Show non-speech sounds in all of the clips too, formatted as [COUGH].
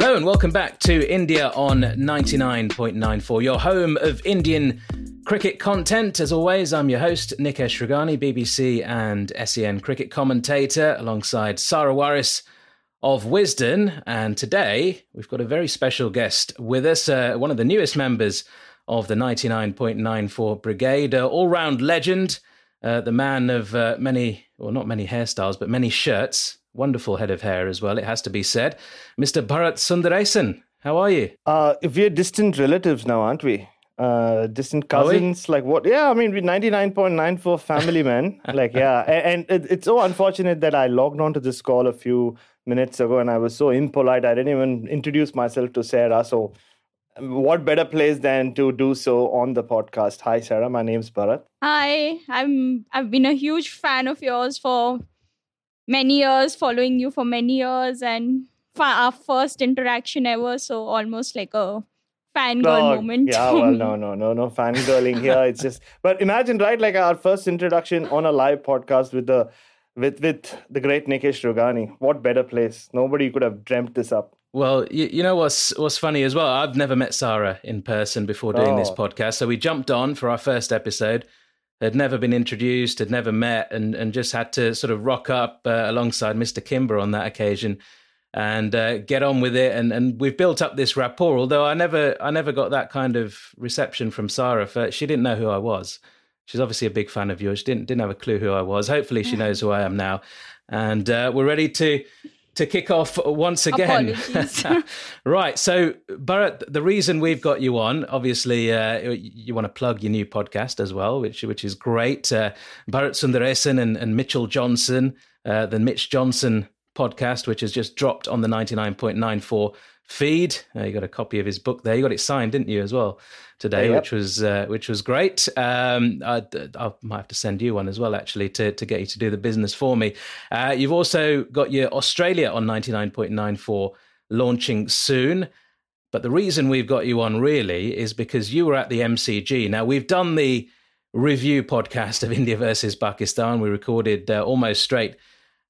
Hello and welcome back to India on 99.94, your home of Indian cricket content. As always, I'm your host, Nikesh Rughani, BBC and SEN cricket commentator, alongside Sarah Waris of Wisden. And today we've got a very special guest with us, uh, one of the newest members of the 99.94 Brigade, all round legend, uh, the man of uh, many, well, not many hairstyles, but many shirts. Wonderful head of hair as well, it has to be said. Mr. Bharat Sundaresan, how are you? Uh, we're distant relatives now, aren't we? Uh, distant cousins, like what? Yeah, I mean, we're 99.94 family men. [LAUGHS] like, yeah. And, and it, it's so unfortunate that I logged on to this call a few minutes ago and I was so impolite. I didn't even introduce myself to Sarah. So, what better place than to do so on the podcast? Hi, Sarah. My name's Bharat. Hi, I'm. I've been a huge fan of yours for many years, following you for many years, and for our first interaction ever. So almost like a fangirl Oh, moment. Yeah, well, no, no, no, no fangirling here. It's just, but imagine, right? Like our first introduction on a live podcast with the with with the great Nikesh Rughani. What better place? Nobody could have dreamt this up. Well, you, you know what's what's funny as well. I've never met Sarah in person before doing this Oh. podcast, so we jumped on for our first episode. Had never been introduced, had never met, and and just had to sort of rock up uh, alongside Mr. Kimber on that occasion, and uh, get on with it. And and we've built up this rapport. Although I never I never got that kind of reception from Sarah. For she didn't know who I was. She's obviously a big fan of yours. She didn't didn't have a clue who I was. Hopefully, she knows who I am now, and uh, we're ready to to kick off once again. [LAUGHS] Right. So, Bharat, the reason we've got you on, obviously, uh, you want to plug your new podcast as well, which which is great. Uh, Bharat Sundaresan and, and Mitchell Johnson, uh, the Mitch Johnson podcast, which has just dropped on the 99.94 feed. Uh, you got a copy of his book there. You got it signed, didn't you, as well today, Yep. which was uh, which was great. Um, I, I might have to send you one as well, actually, to to get you to do the business for me. Uh, you've also got your Australia on 99.94 launching soon. But the reason we've got you on really is because you were at the MCG. Now, we've done the review podcast of India versus Pakistan. We recorded uh, almost straight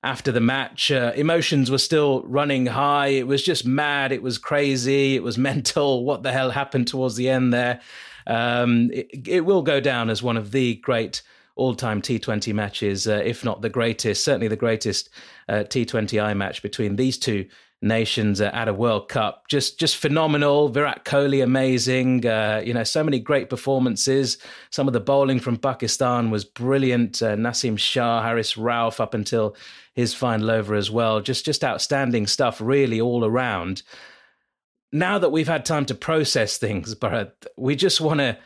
after the match. Uh, emotions were still running high. It was just mad. It was crazy. It was [LAUGHS] mental. What the hell happened towards the end there? Um, it, it will go down as one of the great all time T20 matches, uh, if not the greatest, certainly the greatest uh, T20I match between these two nations at a World Cup. Just just phenomenal. Virat Kohli amazing. Uh, you know, so many great performances. Some of the bowling from Pakistan was brilliant. Uh, Naseem Shah, Haris Rauf up until his final over as well. Just just outstanding stuff really all around. Now that we've had time to process things, Bharat, we just want to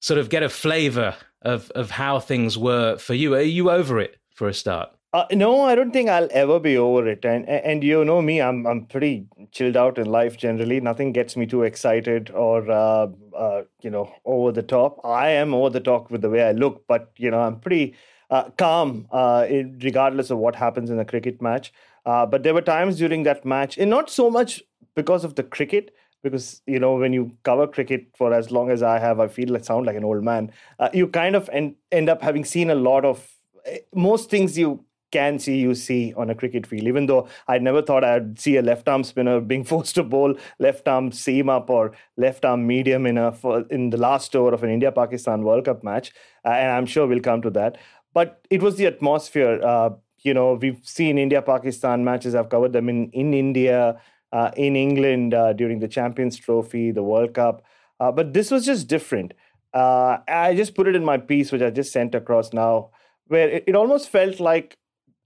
sort of get a flavor of of how things were for you. Are you over it for a start? Uh, no, I don't think I'll ever be over it. And and you know me, I'm I'm pretty chilled out in life generally. Nothing gets me too excited or uh, uh, you know over the top. I am over the top with the way I look, but you know I'm pretty uh, calm uh, regardless of what happens in a cricket match. Uh, but there were times during that match, and not so much because of the cricket, because you know when you cover cricket for as long as I have, I feel like sound like an old man. Uh, you kind of end end up having seen a lot of eh, most things you can see you see on a cricket field. Even though I never thought I'd see a left arm spinner [LAUGHS] being forced to bowl left arm seam up or left arm medium in a in the last over of an India Pakistan World Cup match, uh, and I'm sure we'll come to that. But it was the atmosphere. Uh, you know, we've seen India Pakistan matches. I've covered them in in India, uh, in England uh, during the Champions Trophy, the World Cup. Uh, but this was just different. Uh, I just put it in my piece, which I just sent across now, where it, it almost felt like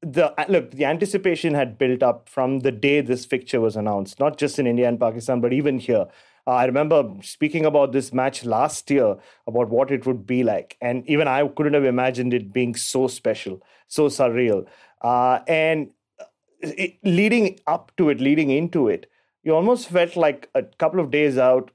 the look the anticipation had built up from the day this fixture was announced not just in india and pakistan but even here Uh, I remember speaking about this match last year about what it would be like, and even I couldn't have imagined it being so special, so surreal. Uh, and uh, it, leading up to it, leading into it, you almost felt like a couple of days out,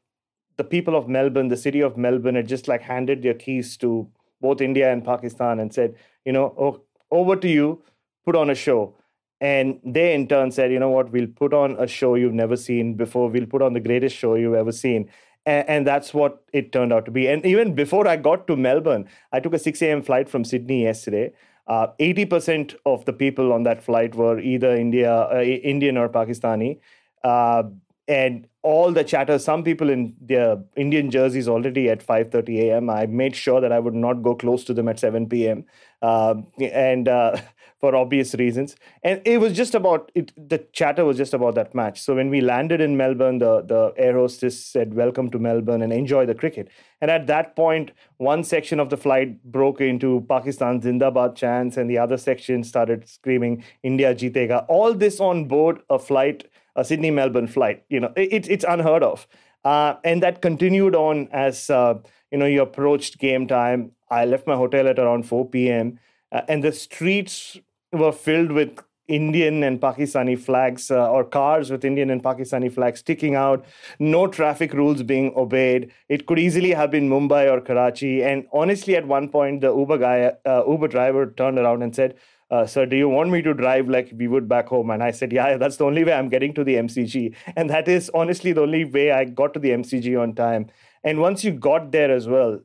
the people of Melbourne, the city of Melbourne, had just like handed their keys to both India and Pakistan and said, you know, oh, over to you, put on a show. And they in turn said, you know what, we'll put on a show you've never seen before. We'll put on the greatest show you've ever seen. And, and that's what it turned out to be. And even before I got to Melbourne, I took a 6 a.m. flight from Sydney yesterday. Uh, 80% of the people on that flight were either India, uh, Indian or Pakistani. Uh, and all the chatter some people in their indian jerseys already at 5.30 a.m i made sure that i would not go close to them at 7 p.m uh, and uh, for obvious reasons and it was just about it the chatter was just about that match so when we landed in melbourne the, the air hostess said welcome to melbourne and enjoy the cricket and at that point one section of the flight broke into pakistan zindabad chants and the other section started screaming india jitega all this on board a flight a Sydney Melbourne flight. You know, it, it's unheard of. Uh, and that continued on as uh, you know you approached game time. I left my hotel at around 4 p.m. Uh, and the streets were filled with Indian and Pakistani flags uh, or cars with Indian and Pakistani flags sticking out, no traffic rules being obeyed. It could easily have been Mumbai or Karachi. And honestly, at one point, the Uber guy, uh, Uber driver turned around and said, uh, sir, do you want me to drive like we would back home? And I said, yeah, that's the only way I'm getting to the MCG. And that is honestly the only way I got to the MCG on time. And once you got there as well,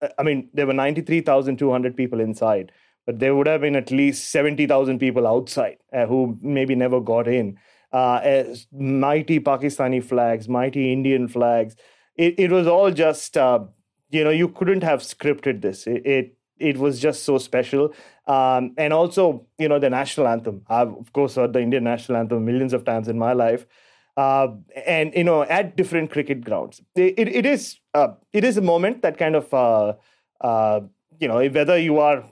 uh, I mean, there were 93,200 people inside, but there would have been at least 70,000 people outside uh, who maybe never got in. Uh, mighty Pakistani flags, mighty Indian flags. It, it was all just, uh, you know, you couldn't have scripted this. It, it it was just so special. Um, and also, you know, the national anthem. I've, of course, heard the Indian national anthem millions of times in my life. Uh, and, you know, at different cricket grounds. It, it is uh, it is a moment that kind of, uh you know, whether you are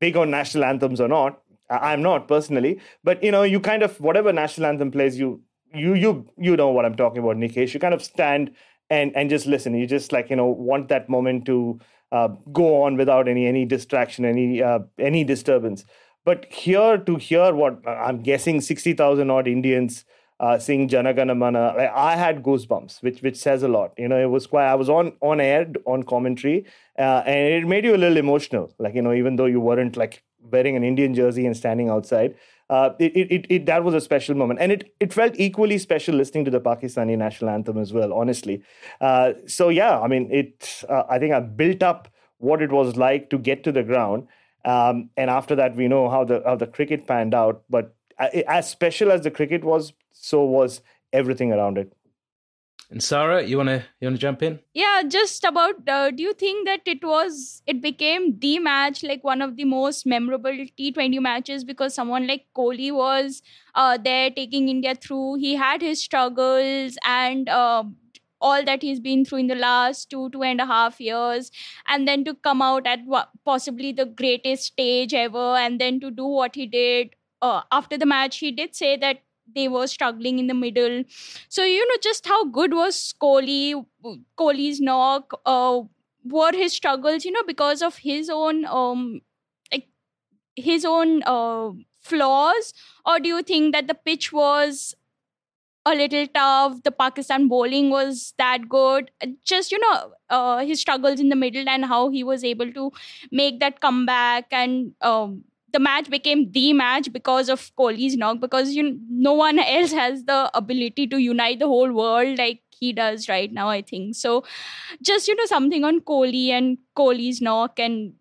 big on national anthems or not, I'm not personally, but, you know, you kind of, whatever national anthem plays, you, you, you, you know what I'm talking about, Nikesh. You kind of stand and, and just listen. You just like, you know, want that moment to, uh, go on without any any distraction, any uh, any disturbance. But here to hear what I'm guessing sixty thousand odd Indians uh, sing Jana Gana Mana, I had goosebumps, which which says a lot. You know, it was quite. I was on on air on commentary, uh, and it made you a little emotional. Like you know, even though you weren't like wearing an Indian jersey and standing outside, uh, it, it, it, that was a special moment. And it, it felt equally special listening to the Pakistani national anthem as well, honestly. Uh, so, yeah, I mean, it. Uh, I think I built up what it was like to get to the ground. Um, and after that, we know how the, how the cricket panned out. But uh, as special as the cricket was, so was everything around it. And Sarah, you wanna you wanna jump in? Yeah, just about. Uh, do you think that it was it became the match, like one of the most memorable T Twenty matches, because someone like Kohli was uh, there taking India through. He had his struggles and. Uh, all that he's been through in the last two two and a half years and then to come out at possibly the greatest stage ever and then to do what he did uh, after the match he did say that they were struggling in the middle. So you know just how good was Kohli, Kohli's knock, uh, were his struggles, you know, because of his own um like his own uh, flaws, or do you think that the pitch was a little tough? The Pakistan bowling was that good. Just you know, uh, his struggles in the middle and how he was able to make that comeback and um, the match became the match because of Kohli's knock because you no one else has the ability to unite the whole world like he does right now I think. So just you know something on Kohli and Kohli's knock and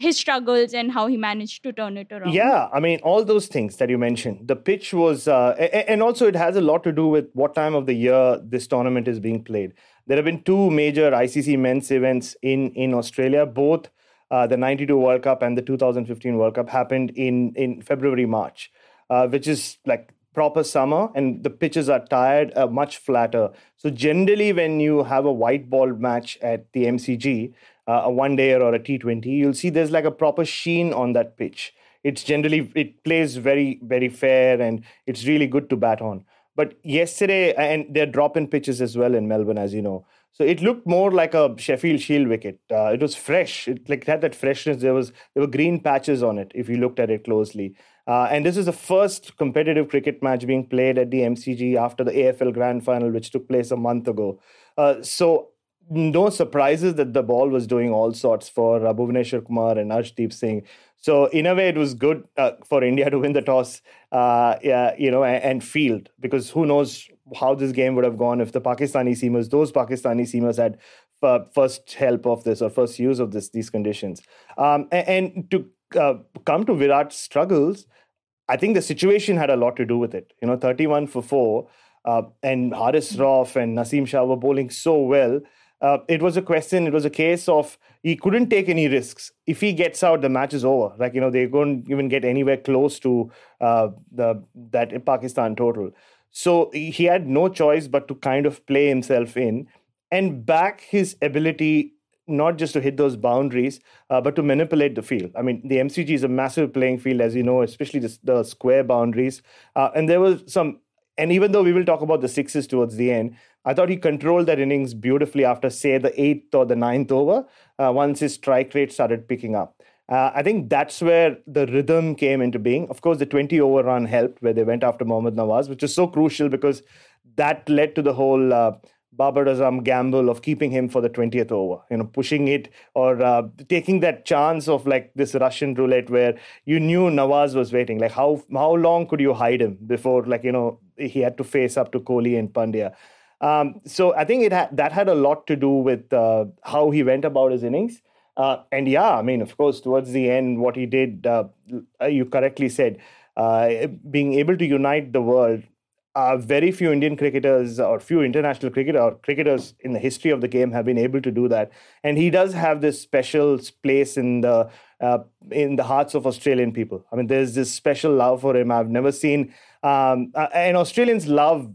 his struggles and how he managed to turn it around. Yeah I mean all those things that you mentioned the pitch was uh, and also it has a lot to do with what time of the year this tournament is being played. There have been two major ICC men's events in in Australia both uh, the 92 World Cup and the 2015 World Cup happened in, in February, March, uh, which is like proper summer and the pitches are tired, uh, much flatter. So generally when you have a white ball match at the MCG, uh, a one day or a T20, you'll see there's like a proper sheen on that pitch. It's generally, it plays very, very fair and it's really good to bat on. But yesterday, and they're dropping pitches as well in Melbourne, as you know. So it looked more like a Sheffield Shield wicket. Uh, it was fresh. It like had that freshness. There was there were green patches on it if you looked at it closely. Uh, and this is the first competitive cricket match being played at the MCG after the AFL Grand Final, which took place a month ago. Uh, so no surprises that the ball was doing all sorts for uh, Bhuvneshwar Kumar and Arshdeep Singh. So in a way, it was good uh, for India to win the toss, uh, yeah, you know, and, and, field because who knows how this game would have gone if the Pakistani seamers, those Pakistani seamers had uh, first help of this or first use of this these conditions. Um, and, and, to uh, come to Virat's struggles, I think the situation had a lot to do with it. You know, 31 for four, uh, and Haris Rauf and Naseem Shah were bowling so well. Uh, it was a question, it was a case of he couldn't take any risks. If he gets out, the match is over. Like, you know, they couldn't even get anywhere close to uh, the that Pakistan total. So he had no choice but to kind of play himself in and back his ability not just to hit those boundaries, uh, but to manipulate the field. I mean, the MCG is a massive playing field, as you know, especially the, the square boundaries. Uh, and there was some, and even though we will talk about the sixes towards the end, I thought he controlled that innings beautifully after, say, the eighth or the ninth over, uh, once his strike rate started picking up. Uh, I think that's where the rhythm came into being. Of course, the 20 over run helped, where they went after Mohammad Nawaz, which is so crucial because that led to the whole uh, Babar Azam gamble of keeping him for the 20th over, you know, pushing it or uh, taking that chance of like this Russian roulette where you knew Nawaz was waiting. Like, how how long could you hide him before, like, you know, he had to face up to Kohli and Pandya? Um, so I think it had that had a lot to do with uh, how he went about his innings. Uh, and yeah, I mean, of course, towards the end, what he did, uh, you correctly said, uh, being able to unite the world. Uh, very few Indian cricketers or few international cricketer or cricketers in the history of the game have been able to do that. And he does have this special place in the uh, in the hearts of Australian people. I mean, there's this special love for him. I've never seen, um, uh, and Australians love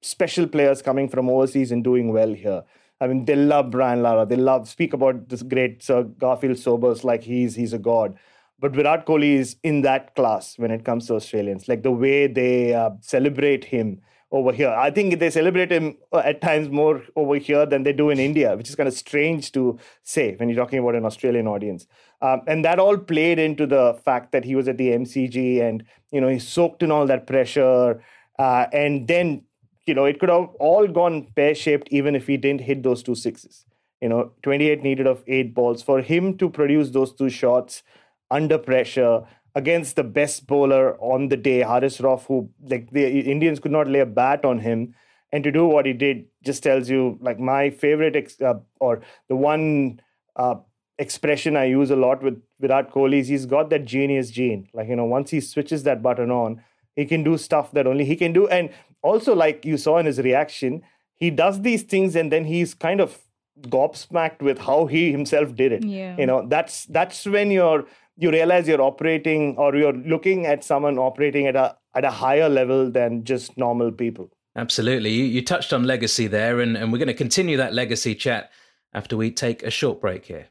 special players coming from overseas and doing well here. I mean, they love Brian Lara. They love speak about this great Sir Garfield Sobers like he's he's a god. But Virat Kohli is in that class when it comes to Australians. Like the way they uh, celebrate him over here. I think they celebrate him uh, at times more over here than they do in India, which is kind of strange to say when you're talking about an Australian audience. Um, and that all played into the fact that he was at the MCG and you know he soaked in all that pressure. Uh, and then you know, it could have all gone pear shaped even if he didn't hit those two sixes. You know, 28 needed of eight balls. For him to produce those two shots under pressure against the best bowler on the day, Haris Rauf, who like the Indians could not lay a bat on him, and to do what he did just tells you like my favorite ex- uh, or the one uh, expression I use a lot with Virat Kohli is he's got that genius gene. Like you know, once he switches that button on, he can do stuff that only he can do. And also, like you saw in his reaction, he does these things and then he's kind of gobsmacked with how he himself did it. Yeah. You know, that's that's when you're you realize you're operating or you're looking at someone operating at a at a higher level than just normal people. Absolutely. You, you touched on legacy there, and, and we're going to continue that legacy chat after we take a short break here.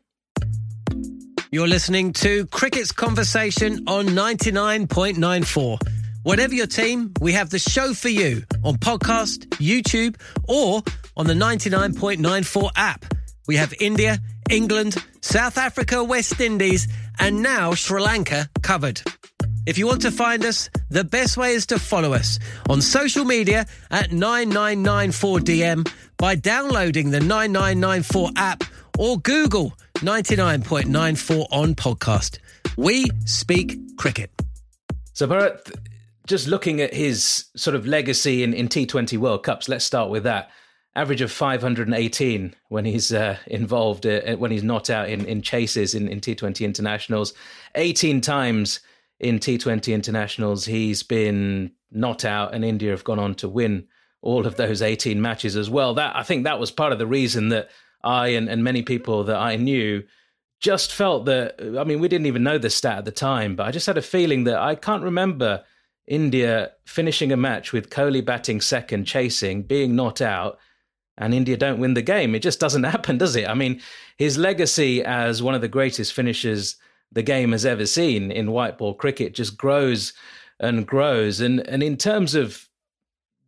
You're listening to Cricket's Conversation on 99.94. Whatever your team, we have the show for you on podcast, YouTube, or on the 99.94 app. We have India, England, South Africa, West Indies, and now Sri Lanka covered. If you want to find us, the best way is to follow us on social media at 9994DM by downloading the 9994 app or Google 99.94 on podcast. We speak cricket. So, Bharat, just looking at his sort of legacy in, in T20 World Cups, let's start with that. Average of 518 when he's uh, involved, uh, when he's not out in, in chases in, in T20 internationals. 18 times in T20 internationals, he's been not out, and India have gone on to win all of those 18 matches as well. That I think that was part of the reason that I and, and many people that I knew just felt that. I mean, we didn't even know the stat at the time, but I just had a feeling that I can't remember India finishing a match with Kohli batting second, chasing, being not out, and India don't win the game. It just doesn't [LAUGHS] happen, does it? I mean, his legacy as one of the greatest finishers the game has ever seen in white ball cricket just grows and grows. And and in terms of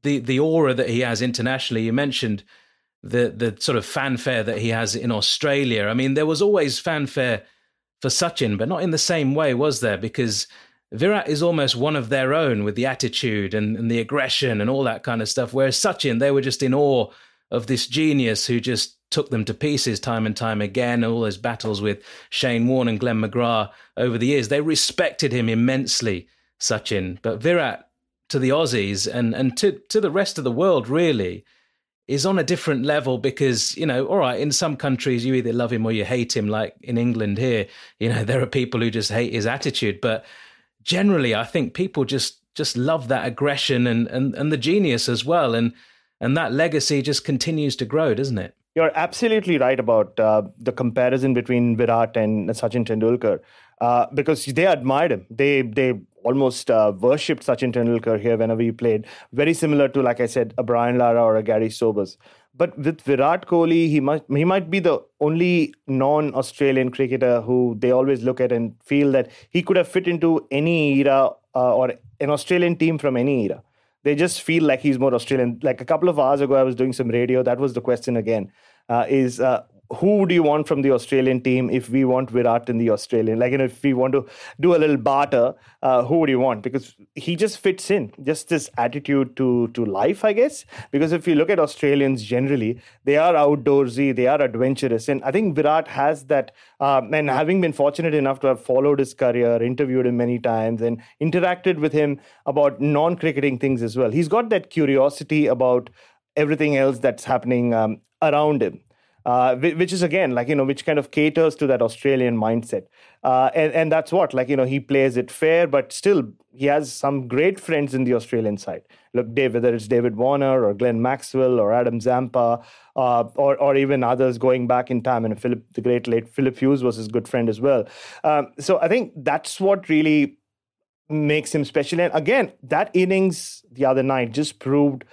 the the aura that he has internationally. You mentioned the the sort of fanfare that he has in Australia. I mean, there was always fanfare for Sachin, but not in the same way, was there? Because Virat is almost one of their own with the attitude and, and the aggression and all that kind of stuff. Whereas Sachin, they were just in awe of this genius who just took them to pieces time and time again. All those battles with Shane Warne and Glenn McGrath over the years, they respected him immensely, Sachin. But Virat, to the Aussies and, and to, to the rest of the world, really, is on a different level because, you know, all right, in some countries you either love him or you hate him, like in England here, you know, [LAUGHS] there are people who just hate his attitude. But generally, I think people just just love that aggression and, and, and the genius as well. And and that legacy just continues to grow, doesn't it? You're absolutely right about uh, the comparison between Virat and Sachin Tendulkar uh, because they admired him. They they almost uh, worshipped Sachin Tendulkar here whenever he played. Very similar to, like I said, a Brian Lara or a Garry Sobers. But with Virat Kohli, he might he might be the only non-Australian cricketer who they always look at and feel that he could have fit into any era uh, or an Australian team from any era they just feel like he's more Australian. Like a couple of hours ago, I was doing some radio. That was the question again: uh, is uh, who do you want from the Australian team if we want Virat in the Australian? Like, you know, if we want to do a little barter, uh, who would you want? Because he just fits in, just this attitude to to life, I guess. Because if you look at Australians generally, they are outdoorsy, they are adventurous, and I think Virat has that. Um, and having been fortunate enough to have followed his career, interviewed him many times, and interacted with him about non-cricketing things as well, he's got that curiosity about everything else that's happening um, around him uh, which is again like you know which kind of caters to that Australian mindset, uh, and and that's what like you know he plays it fair, but still he has some great friends in the Australian side. Look, Dave, whether it's David Warner or Glenn Maxwell or Adam Zampa, uh, or or even others going back in time, and Philip, the great late Philip Hughes was his good friend as well. Um, so I think that's what really makes him special. And again, that innings the other night just proved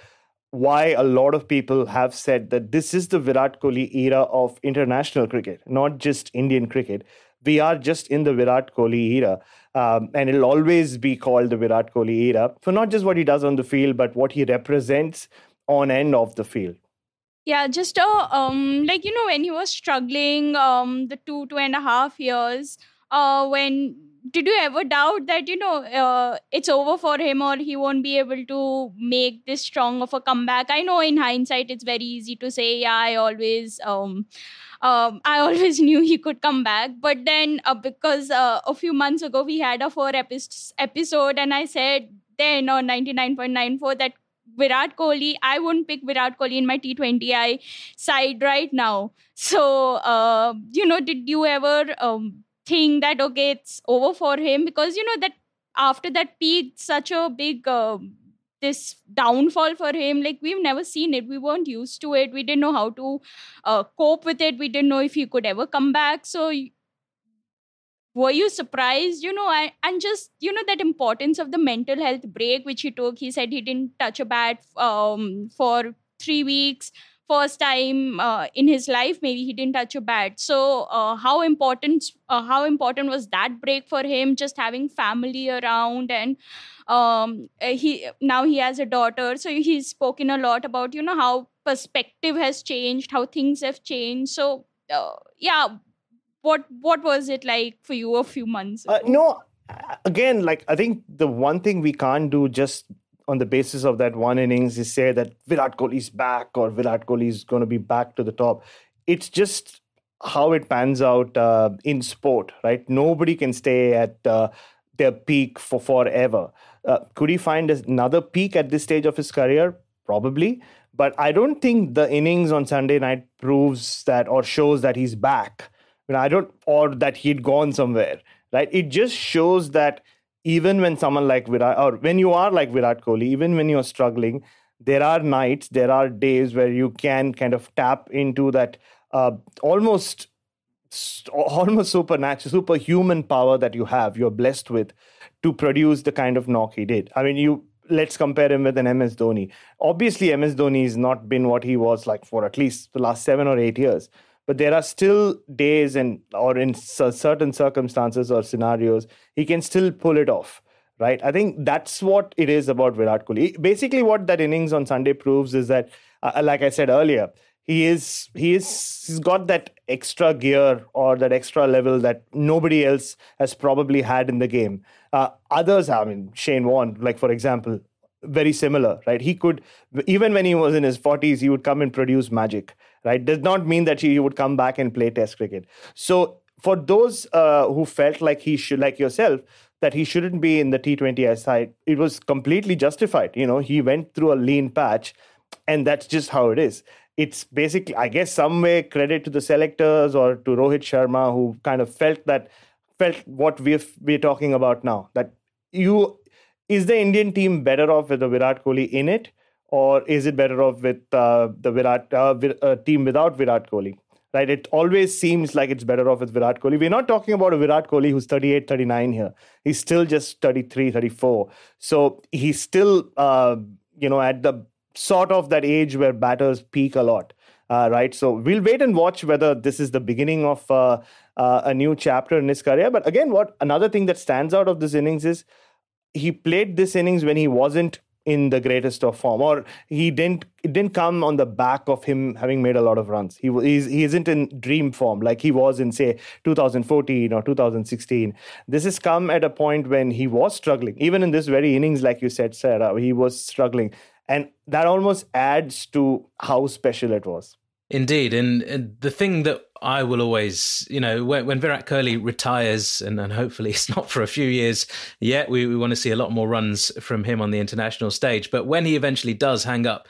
why a lot of people have said that this is the Virat Kohli era of international cricket, not just Indian cricket. We are just in the Virat Kohli era. Um, and it'll always be called the Virat Kohli era for not just what he does on the field, but what he represents on end of the field. Yeah, just uh, um, like you know, when he was struggling, um, the two two and a half years, uh, when did you ever doubt that you know uh, it's over for him or he won't be able to make this strong of a comeback i know in hindsight it's very easy to say yeah i always um, um, I [LAUGHS] always knew he could come back. But then, uh, because uh, a few months ago we had a four epi- episode, and I said then on 99.94 that Virat Kohli, I wouldn't pick Virat Kohli in my T20I side right now. So, uh, you know, did you ever um, think that okay it's over for him because you know that after that peak such a big uh, this downfall for him like we've never seen it. We weren't used to it. We didn't know how to uh, cope with it. We didn't know if he could ever come back. So were you surprised you know I, and just you know that importance of the mental health break which he took? He said he didn't touch a bat um, for three weeks first time uh, in his life maybe he didn't touch a bat. So uh, how important uh, how important was that break for him just having family around and um, he now he has a daughter. So he's spoken a lot about you know how perspective has changed how things have changed. So uh, yeah what what was it like for you a few months uh, no again like i think the one thing we can't do just on the basis of that one innings is say that Virat Kohli is back or Virat Kohli is going to be back to the top. It's just how it pans out uh, in sport, right? Nobody can stay at uh, their peak for forever. Uh, could he find another peak at this stage of his career? Probably. But I don't think the innings on Sunday night proves that or shows that he's back. I, mean, I don't, or that he'd gone somewhere, right? It just shows that even when someone like Virat, or when you are like Virat Kohli, even when you're struggling, there are nights, there are days where you can kind of tap into that uh, almost [LAUGHS] almost supernatural, superhuman power that you have, you're blessed with to produce the kind of knock he did. I mean, you let's compare him with an MS Dhoni. Obviously, MS Dhoni has not been what he was like for at least the last seven or eight years but there are still days and or in certain circumstances or scenarios he can still pull it off right? I think that's what it is about Virat Kohli. Basically, what that innings on Sunday proves is that, uh, like I said earlier, he is he is he's got that extra gear or that extra level that nobody else has probably had in the game. Uh, others, I mean, Shane Warne, like for example, very similar, right? He could even when he was in his forties, he would come and produce magic, right? Does not mean that he would come back and play Test cricket. So for those uh, who felt like he should, like yourself, that he shouldn't be in the T20I side, it was completely justified. You know, he went through a lean patch, and that's just how it is. It's basically, I guess, some way credit to the selectors or to Rohit Sharma, who kind of felt that felt what we're we're talking about now. That you is the Indian team better off with the Virat Kohli in it, or is it better off with uh, the Virat uh, uh, team without Virat Kohli? right? It always seems like it's better off with Virat Kohli. We're not talking about a Virat Kohli who's 38, 39 here. He's still just 33, 34. So he's still, uh, you know, at the sort of that age where batters peak a lot. Uh, right, so we'll wait and watch whether this is the beginning of uh, a new chapter in his career. But again, what another thing that stands out of this innings is he played this innings when he wasn't in the greatest of form. Or he didn't it didn't come on the back of him having made a lot of runs. He he's, he isn't in dream form like he was in say 2014 or 2016 this has come at a point when he was struggling. Even in this very innings like you said sarah he was struggling. And that almost adds to how special it was Indeed, and, and, the thing that I will always, you know, when, when Virat Kohli retires, and, and, hopefully [LAUGHS] it's not for a few years yet, we, we want to see a lot more runs from him on the international stage. But when he eventually does hang up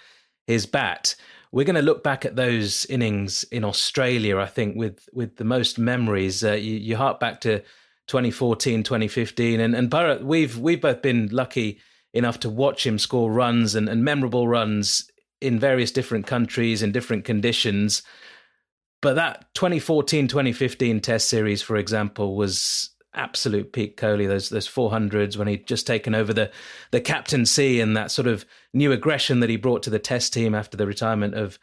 his bat, we're going to look back at those innings in Australia, I think, with, with the most memories. Uh, you, you hark back to 2014, 2015, and, and Bharat, we've, we've both been lucky enough to watch him score runs and, and memorable runs in various different countries in different conditions. But that 2014 2015 test series, for example, was absolute peak Kohli. Those those 400s when he'd just taken over the the captaincy and that sort of new aggression that he brought to the test team after the retirement of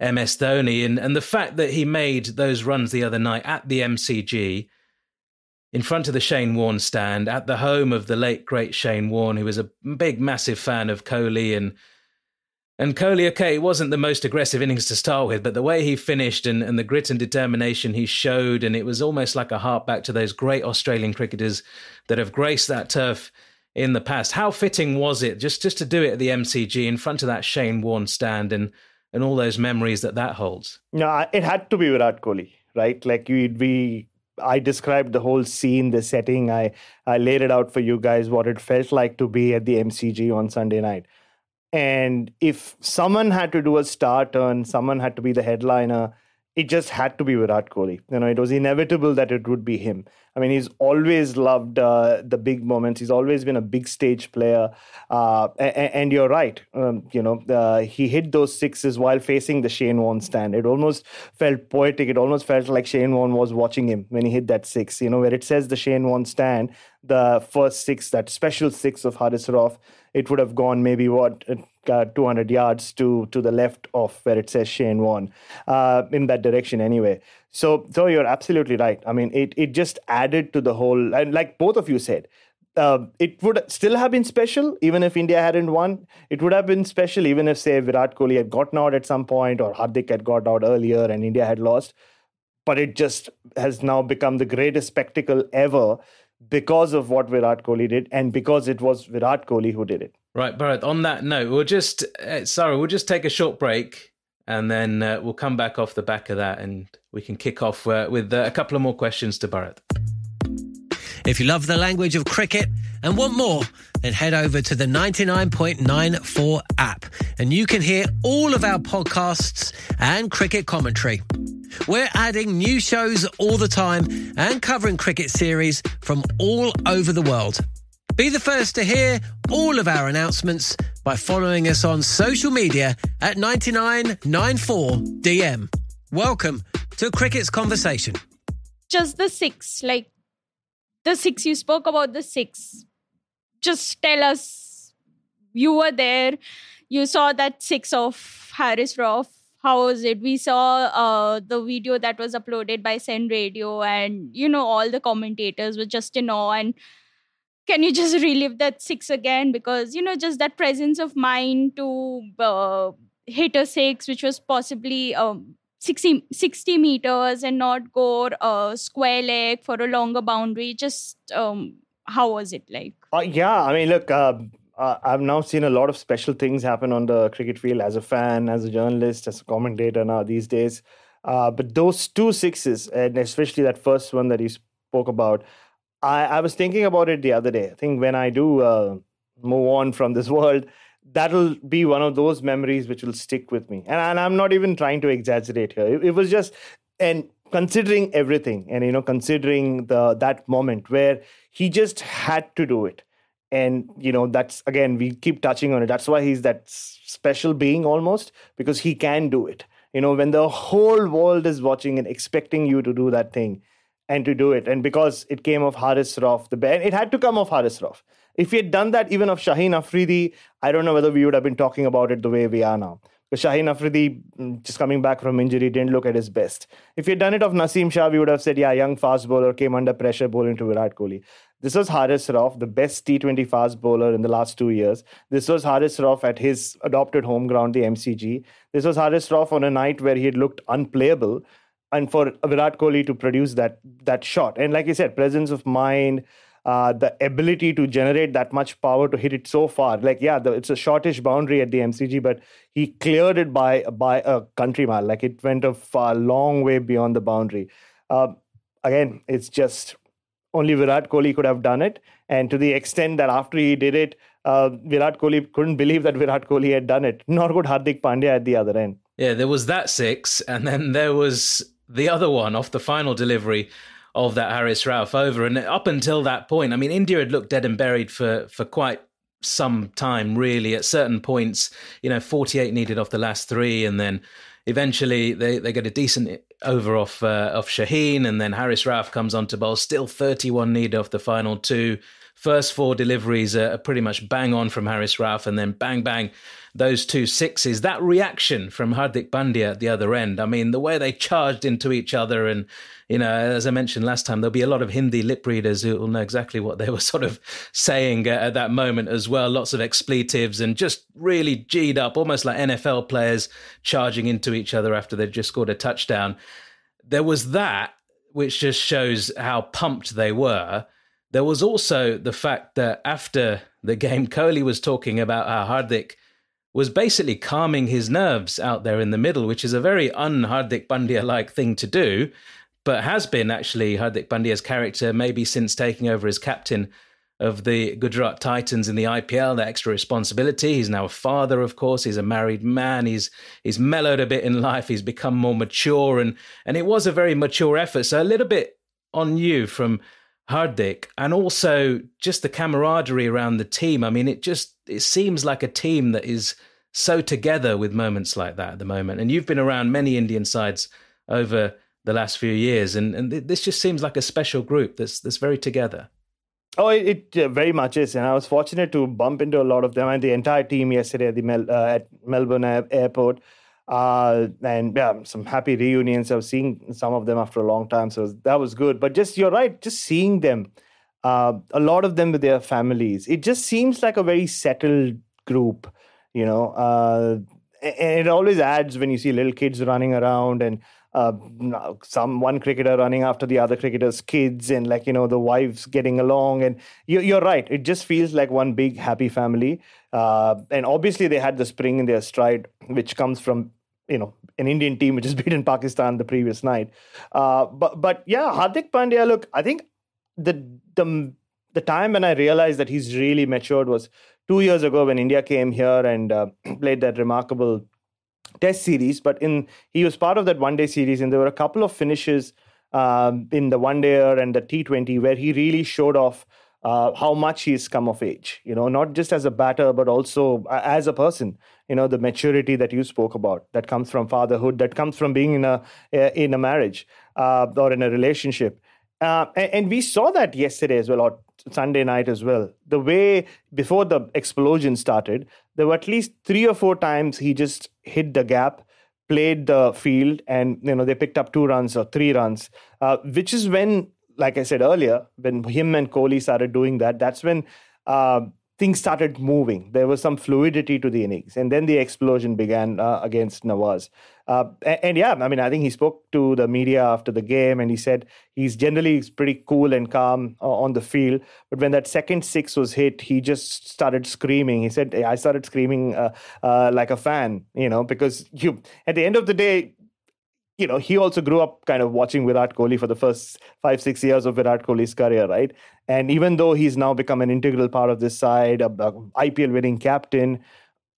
MS Dhoni. And, and the fact that he made those runs the other night at the MCG in front of the Shane Warne stand at the home of the late great Shane Warne, who was a big, massive fan of Kohli and and Kohli, okay, it wasn't the most aggressive innings to start with, but the way he finished and, and the grit and determination he showed, and it was almost like a hark back to those great Australian cricketers that have graced that turf in the past. How fitting was it just just to do it at the MCG in front of that Shane Warne stand and and all those memories that that holds? No, it had to be Virat Kohli, right? Like you'd be. I described the whole scene, the setting. I I laid it out for you guys what it felt like to be at the MCG on Sunday night and if someone had to do a star turn, someone had to be the headliner, it just had to be Virat Kohli. You know, it was inevitable that it would be him. I mean, he's always loved uh, the big moments. He's always been a big stage player. Uh, and, and, you're right. Um, you know, uh, he hit those sixes while facing the Shane Warne stand. It almost felt poetic. It almost felt like Shane Warne was watching him when he hit that six. You know, where it says the Shane Warne stand, the first six, that special six of Haris Rauf, it would have gone maybe what uh, 200 yards to to the left of where it says Shane Warne, uh, in that direction anyway. So so you're absolutely right. I mean, it it just added to the whole, and like both of you said. Uh, it would still have been special even if India hadn't won. It would have been special even if, say, Virat Kohli had gotten out at some point or Hardik had got out earlier and India had lost. But it just has now become the greatest spectacle ever because of what Virat Kohli did and because it was Virat Kohli who did it. Right, Bharat, on that note, we'll just, uh, sorry, we'll just take a short break and then uh, we'll come back off the back of that and we can kick off uh, with uh, a couple of more questions to Bharat. If you love the language of cricket and want more, then head over to the 99.94 app and you can hear all of our podcasts and cricket commentary. We're adding new shows all the time and covering cricket series from all over the world. Be the first to hear all of our announcements by following us on social media at 9994DM. Welcome to Cricket's Conversation. Just the six, like the six, you spoke about the six. Just tell us, you were there, you saw that six of Haris Rauf how was it we saw uh, the video that was uploaded by SEN Radio and you know all the commentators were just in awe and can you just relive that six again? Because, you know, just that presence of mind to uh, hit a six, which was possibly um, 60, 60 meters and not go a square leg for a longer boundary. Just um, how was it like? Uh, yeah, I mean, look, uh, uh, I've now seen a lot of special things happen on the cricket field as a fan, as a journalist, as a commentator now these days. Uh, but those two sixes, and especially that first one that he spoke about, I, I was thinking about it the other day. I think when I do uh, move on from this world, that'll be one of those memories which will stick with me. And, and I'm not even trying to exaggerate here. It, it, was just, and considering everything, and you know, considering the that moment where he just had to do it. And you know, that's again, we keep touching on it. That's why he's that special being almost because he can do it. You know, when the whole world is watching and expecting you to do that thing, and to do it. And because it came off Haris Rauf, the band, it had to come off Haris Rauf. If he had done that even of Shaheen Afridi, I don't know whether we would have been talking about it the way we are now. Because Shaheen Afridi, mm, just coming back from injury, didn't look at his best. If he had done it of Naseem Shah, we would have said, yeah, young fast bowler came under pressure bowling to Virat Kohli. This was Haris Rauf, the best T20 fast bowler in the last two years. This was Haris Rauf at his adopted home ground, the MCG. This was Haris Rauf on a night where he had looked unplayable and for Virat Kohli to produce that that shot. And like I said, presence of mind, uh, the ability to generate that much power to hit it so far. Like, yeah, the, it's a shortish boundary at the MCG, but he cleared it by by a country mile. Like it went a far long way beyond the boundary. Uh, again, it's just only Virat Kohli could have done it, and to the extent that after he did it, uh, Virat Kohli couldn't believe that Virat Kohli had done it. Nor could Hardik Pandya at the other end. Yeah, there was that six, and then there was the other one off the final delivery of that Haris Rauf over. And up until that point, I mean, India had looked dead and buried for for quite some time, really. At certain points, you know, 48 needed off the last three, and then eventually they, they get a decent over off uh, off Shaheen, and then Haris Rauf comes on to bowl. Still 31 needed off the final two. First four deliveries are pretty much bang on from Haris Rauf, and then bang bang those two sixes. That reaction from Hardik Pandya at the other end. I mean, the way they charged into each other, and you know, as I mentioned last time, there'll be a lot of Hindi lip readers who will know exactly what they were [LAUGHS] sort of saying at that moment as well. Lots of expletives and just really G'd up, almost like NFL players charging into each other after they'd just scored a touchdown. There was that, which just shows how pumped they were. There was also the fact that after the game, Kohli was talking about how Hardik was basically calming his nerves out there in the middle, which is a very un Hardik Pandya like thing to do, but has been actually Hardik Pandya's character maybe since taking over as captain of the Gujarat Titans in the IPL, that extra responsibility. He's now a father, of course. He's a married man. He's he's mellowed a bit in life. He's become more mature, and and it was a very mature effort. So a little bit on you from Hardik, and also just the camaraderie around the team. I mean, it just it seems like a team that is so together with moments like that at the moment. And you've been around many Indian sides over the last few years, and, and this just seems like a special group that's that's very together. Oh, it, it very much is, and I was fortunate to bump into a lot of them and the entire team yesterday at the Mel- uh, at Melbourne Airport. Uh, and yeah, some happy reunions. I was seeing some of them after a long time, so that was good. But just you're right, just seeing them, uh, a lot of them with their families, it just seems like a very settled group, you know. Uh, and it always adds when you see little kids running around and uh, some one cricketer running after the other cricketer's kids and like you know the wives getting along. And you, are right. It just feels like one big happy family. Uh, and obviously they had the spring in their stride which comes from you know an indian team which has [LAUGHS] beaten pakistan the previous night. Uh, but but yeah hardik pandya look i think the the the time when i realized that he's really matured was two years ago when india came here and uh, [CLEARS THROAT] played that remarkable test series, but in he was part of that one day series, and there were a couple of finishes um, in the one dayer and the T20 where he really showed off uh, how much he's come of age. You know, not just as a batter, but also as a person. You know, the maturity that you spoke about that comes from fatherhood, that comes from being in a in a marriage uh, or in a relationship. Uh, and, and, we saw that yesterday as well, or Sunday night as well. The way before the explosion started, there were at least three or four times he just hit the gap, played the field, and you know they picked up two runs or three runs, uh, which is when like I said earlier, when him and Kohli started doing that, that's when uh, things started moving. There was some fluidity to the innings, and then the explosion began uh, against Nawaz. Uh, and, and, yeah, I mean, I think he spoke to the media after the game, and he said he's generally pretty cool and calm uh, on the field. But when that second six was hit, he just started screaming. He said, "I started screaming uh, uh, like a fan," you know, because you at the end of the day, you know, he also grew up kind of watching Virat Kohli for the first five, six years of Virat Kohli's career, right? And even though he's now become an integral part of this side, a, a IPL winning captain,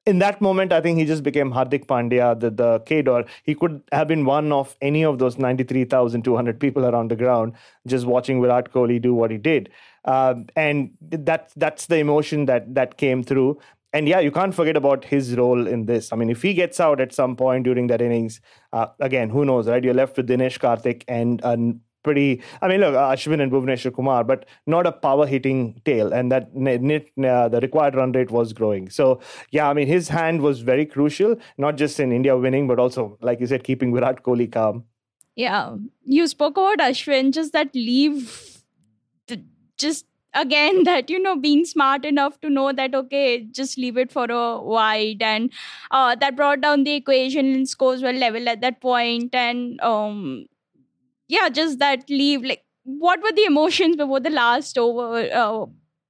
in that moment, I think he just became Hardik Pandya, the, the he could have been one of any of those 93,200 people around the ground just watching Virat Kohli do what he did. Um, and that, that's the emotion that, that came through and yeah, you can't forget about his role in this. I mean, if he gets out at some point during that innings, uh, again, who knows, right? You're left with Dinesh Karthik and a pretty. I mean, look, Ashwin and Bhuvneshwar Kumar, but not a power hitting tail, and that uh, the required run rate was growing. So yeah, I mean, his hand was very crucial, not just in India winning, but also, like you said, keeping Virat Kohli calm. Yeah, you spoke about Ashwin, just that leave, just again [LAUGHS] that you know being smart enough to know that okay just leave it for a wide and uh, that brought down the equation and scores were level at that point. And um yeah just that leave like what were the emotions before the last over uh,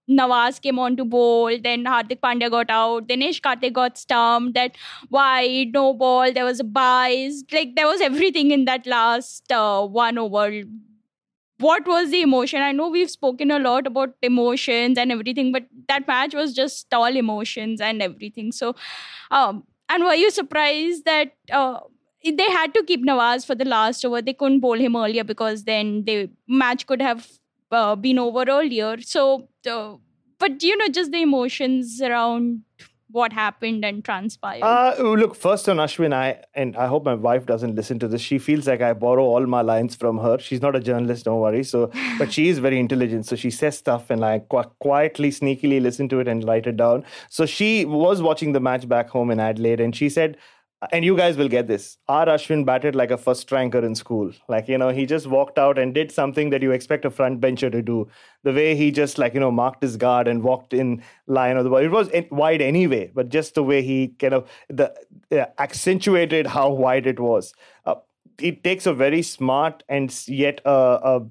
Nawaz came on to bowl, then Hardik Pandya got out, then Dinesh Karthik got stumped, that wide, no ball, there was a bias, like there was everything in that last uh, one over what was the emotion? I know we've spoken a lot about emotions and everything, but that match was just all emotions and everything. So, um, and were you surprised that uh, they had to keep Nawaz for the last over? They couldn't bowl him earlier because then the match could have uh, been over earlier. So, uh, but you know, just the emotions around what happened and transpired? Uh, look, first on Ashwin, I and I hope my wife doesn't listen to this. She feels like I borrow all my lines from her. She's not a journalist, don't worry. So, [LAUGHS] but she is very intelligent. So she says stuff, and I qu- quietly, sneakily listen to it and write it down. So she was watching the match back home in Adelaide, and she said and you guys will get this. R. Ashwin batted like a first ranker in school. Like, you know, he just walked out and did something that you expect a front bencher to do. The way he just, like, you know, marked his guard and walked in line of the ball. It was wide anyway, but just the way he kind of the uh, accentuated how wide it was. Uh, it takes a very smart and yet a, a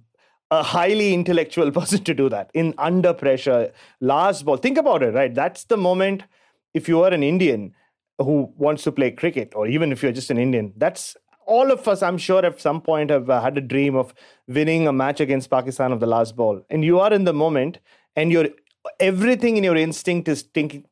a highly intellectual [LAUGHS] person to do that in under pressure, last ball. Think about it, right? That's the moment. If you are an Indian, who wants to play cricket, or even if you're just an Indian, that's all of us, I'm sure, at some point have uh, had a dream of winning a match against Pakistan of the last ball. And you are in the moment, and you're everything in your instinct is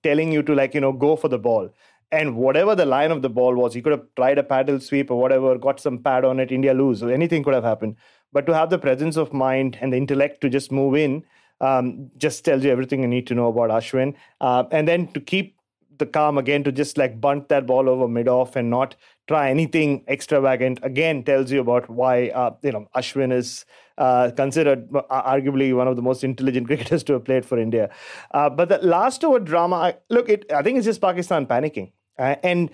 telling you to like you know go for the ball. And whatever the line of the ball was, you could have tried a paddle sweep or whatever, got some pad on it, India lose, or anything could have happened. But to have the presence of mind and the intellect to just move in, um, just tells you everything you need to know about Ashwin. Uh, and then to keep the calm again to just like bunt that ball over mid off and not try anything extravagant again tells you about why uh, you know Ashwin is uh, considered uh, arguably one of the most intelligent [LAUGHS] cricketers to have played for India. Uh, but the last over drama, I, look, it I think it's just Pakistan panicking uh, and.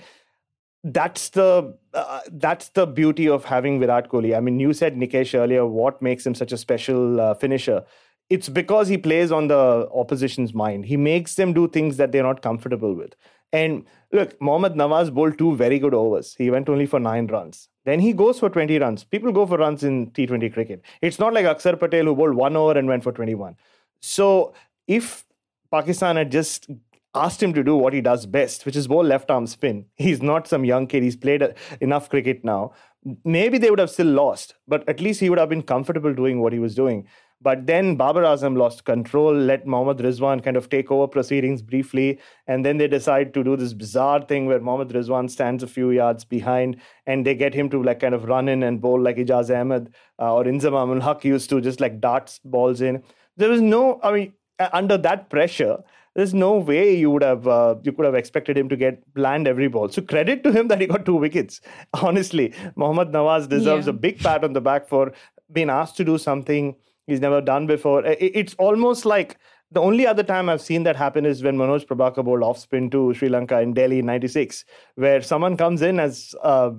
That's the uh, that's the beauty of having Virat Kohli. I mean, you said Nikesh earlier. What makes him such a special finisher? It's because he plays on the opposition's mind. He makes them do things that they're not comfortable with. And look, Mohammad Nawaz bowled two very good overs. He went only for nine runs. Then he goes for 20 runs. People go for runs in T20 cricket. It's not like Akshar Patel who bowled one over and went for 21. So if Pakistan had just asked him to do what he does best, which is bowl left arm spin, [LAUGHS] he's not some young kid. He's played uh, enough cricket now. Maybe they would have still lost, but at least he would have been comfortable doing what he was doing. But then Babar Azam lost control, let Mohammad Rizwan kind of take over proceedings briefly. And then they decide to do this bizarre thing where Mohammad Rizwan stands a few yards behind and they get him to like kind of run in and bowl like Ijaz Ahmed uh, or Inzamam Haq used to just like darts balls in. There was no, I mean, under that pressure, there's no way you would have uh, you could have expected him to get land every ball. So credit to him that he got two wickets. [LAUGHS] Honestly, Mohammad Nawaz deserves yeah. a big pat on the back for being asked to do something he's never done before. It's almost like The only other time I've seen that happen is when Manoj Prabhakar bowled off spin to Sri Lanka in Delhi in '96, where someone comes in as uh,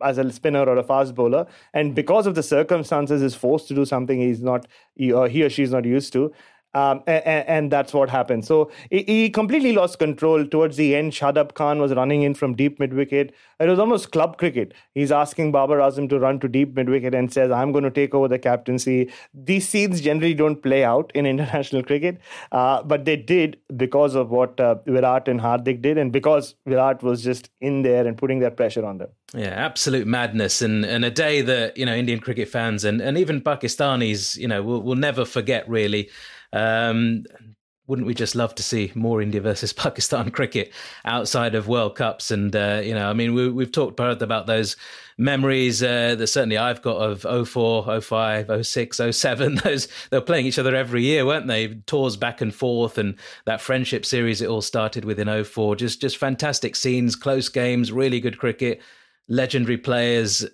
as a spinner or a fast bowler, and because of the circumstances is forced to do something he's not he or, he or she is not used to. Um, and, and, that's what happened. So he, completely lost control towards the end. Shadab Khan was running in from deep mid wicket. It was almost club cricket. He's asking Babar Azam to run to deep mid wicket and says, "I'm going to take over the captaincy." These scenes generally don't play out in [LAUGHS] international cricket, uh, but they did because of what uh, Virat and Hardik did, and because Virat was just in there and putting that pressure on them. Yeah, absolute madness, and and a day that you know Indian cricket fans and and even Pakistanis, you know, will will never forget really. Um, wouldn't we just love to see more India versus [LAUGHS] Pakistan cricket outside of World Cups? And uh, you know, I mean, we, have talked about those memories uh, that certainly I've got of 04, 05, 06, 07. [LAUGHS] Those they were playing each other every year, weren't they? Tours back and forth, and that friendship series it all started with in 04. Just just fantastic scenes, close games, really good cricket, legendary players.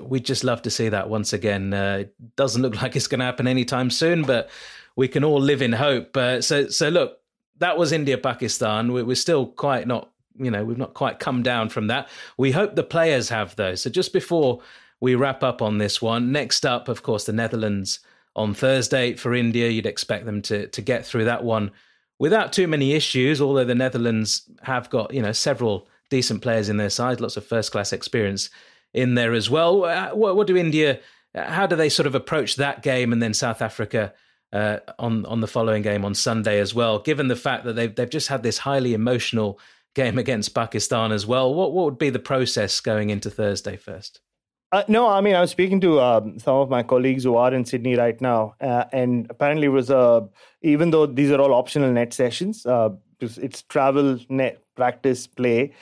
We'd just love to see that once again. Uh, it doesn't look [LAUGHS] like it's going to happen anytime soon, but we can all live in hope. Uh, so, so look, that was India Pakistan. We're still quite not, you know, we've not quite come down from that. We hope the players have though. So just before we wrap up on this one, next up, of course, the Netherlands on Thursday for India. You'd expect them to to get through that one without too many issues. Although the Netherlands have got you know several decent players in their side, lots of first class experience in there as well. Uh, what, what do India? How do they sort of approach that game and then South Africa? Uh, on on the following game on Sunday as well. Given the fact that they've they've just had this highly emotional game against Pakistan as well, what what would be the process going into Thursday first? Uh, no, I mean I was speaking to um, some of my colleagues who are in Sydney right now, uh, and apparently it was a even though these are all optional net sessions, uh, it's travel, net practice, play.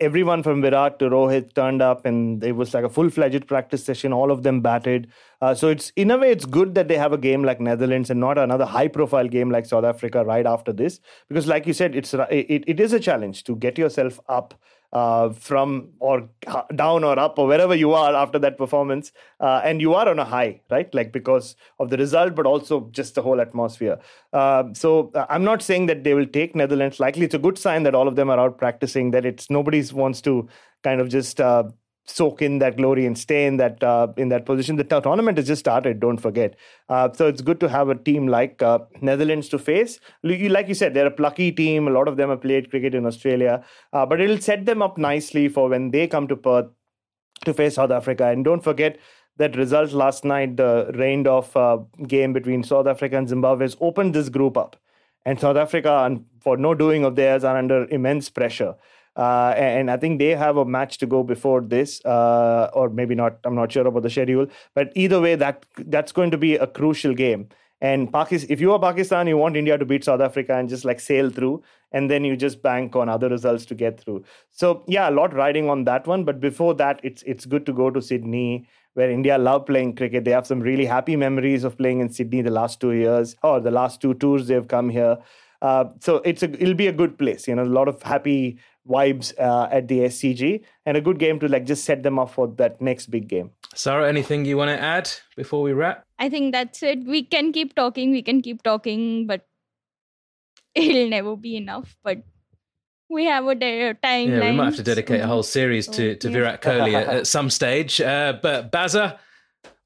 Everyone from Virat to Rohit turned up, and it was like a full fledged practice session. All of them batted. Uh, so it's in a way it's good that they have a game like Netherlands and not another high profile game like South Africa right after this, because like you said, it's it, it is a challenge to get yourself up uh, from or down or up or wherever you are after that performance, uh, and you are on a high, right? Like because of the result, but also just the whole atmosphere. Uh, so I'm not saying that they will take Netherlands. Likely, it's a good sign that all of them are out practicing. That it's nobody wants to kind of just uh, soak in that glory and stay in that uh, in that position. The tournament has just started. Don't forget. Uh, so it's good to have a team like uh, Netherlands to face. Like you said, they're a plucky team. A lot of them have played cricket in Australia, uh, but it'll set them up nicely for when they come to Perth to face South Africa. And don't forget that result last night, the rained off uh, game between South Africa and Zimbabwe, has opened this group up. And South Africa, for no doing of theirs, are under immense pressure. Uh, and I think they have a match to go before this, uh, or maybe not. I'm not sure about the schedule, but either way, that that's going to be a crucial game. And Pakistan, if you are Pakistan, you want India to beat South Africa and just like sail through, and then you just bank on other results to get through. So yeah, a lot riding on that one. But before that, it's it's good to go to Sydney, where India love playing cricket. They have some really happy memories of playing in Sydney the last two years, or the last two tours they've come here. Uh, so it's a it'll be a good place. You know, a lot of happy vibes uh, at the SCG and a good game to like just set them up for that next big game. Sarah, anything you want to add before we wrap? I think that's it. We can keep talking, we can keep talking, but [LAUGHS] it'll never be enough. But we have a day, time. Yeah, we might have to dedicate a whole series to, to Virat Kohli at, at some stage. Uh, but Bazza,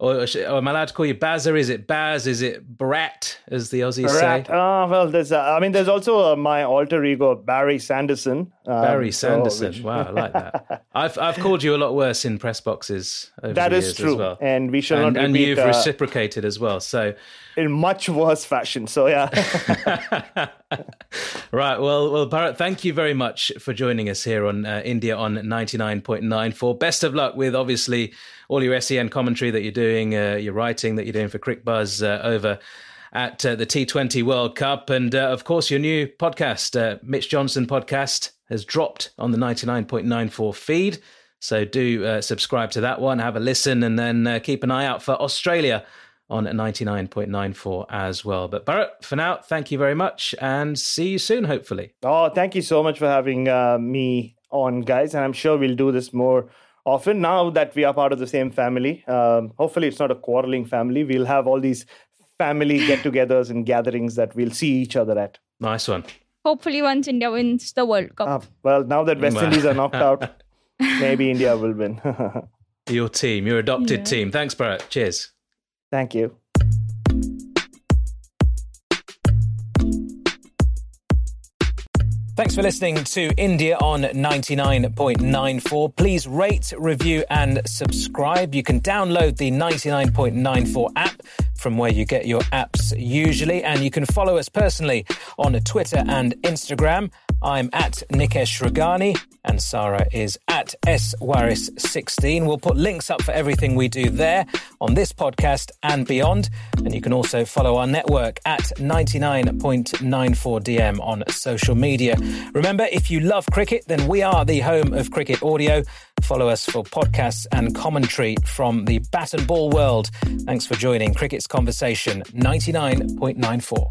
or, or, am I allowed to call you Bazza? Is it Baz? Is it Brat, as the Aussies Brat. say? Oh, well, there's, uh, I mean, there's also uh, my alter ego, Barry Sanderson. Um, Barry Sanderson. So, which... wow, I like that. [LAUGHS] I've, I've called you a lot worse in press boxes That is true. Well. And we shall and, not And repeat, you've uh, reciprocated as well. So in much worse fashion. So yeah. [LAUGHS] [LAUGHS] [LAUGHS] right. Well, well, Bharat, thank you very much for joining us here on uh, India on 99.94. Best of luck with obviously all your SEN commentary that you're doing, uh, your writing that you're doing for CricBuzz uh, over at uh, the T20 World Cup. And uh, of course, your new podcast, uh, Mitch Johnson podcast, has dropped on the 99.94 feed. So do subscribe to that one, have a listen, and then keep an eye out for Australia on 99.94 as well. But Bharat, for now, thank you very much and see you soon, hopefully. Oh, thank you so much for having uh, me on, guys. And I'm sure we'll do this more often now that we are part of the same family. Um, hopefully, it's not a quarreling family. We'll have all these family get-togethers and gatherings that we'll see each other at. Nice one. Hopefully, once India wins the World Cup. Ah, well, now that West Indies are knocked out, [LAUGHS] maybe India will win. [LAUGHS] your team, your adopted Yeah. team. Thanks, Bharat. Cheers. Thank you. Thanks for listening to India on 99.94. Please rate, review, and subscribe. You can download the 99.94 app from where you get your apps usually, and you can follow us personally on Twitter and Instagram. I'm at Nikesh Rughani, and Sarah is at swaris16. We'll put links up for everything we do there on this podcast and beyond. And you can also follow our network at 99.94DM on social media. Remember, if you love cricket, then we are the home of cricket audio. Follow us for podcasts and commentary from the bat and ball world. Thanks for joining Cricket's Conversation 99.94.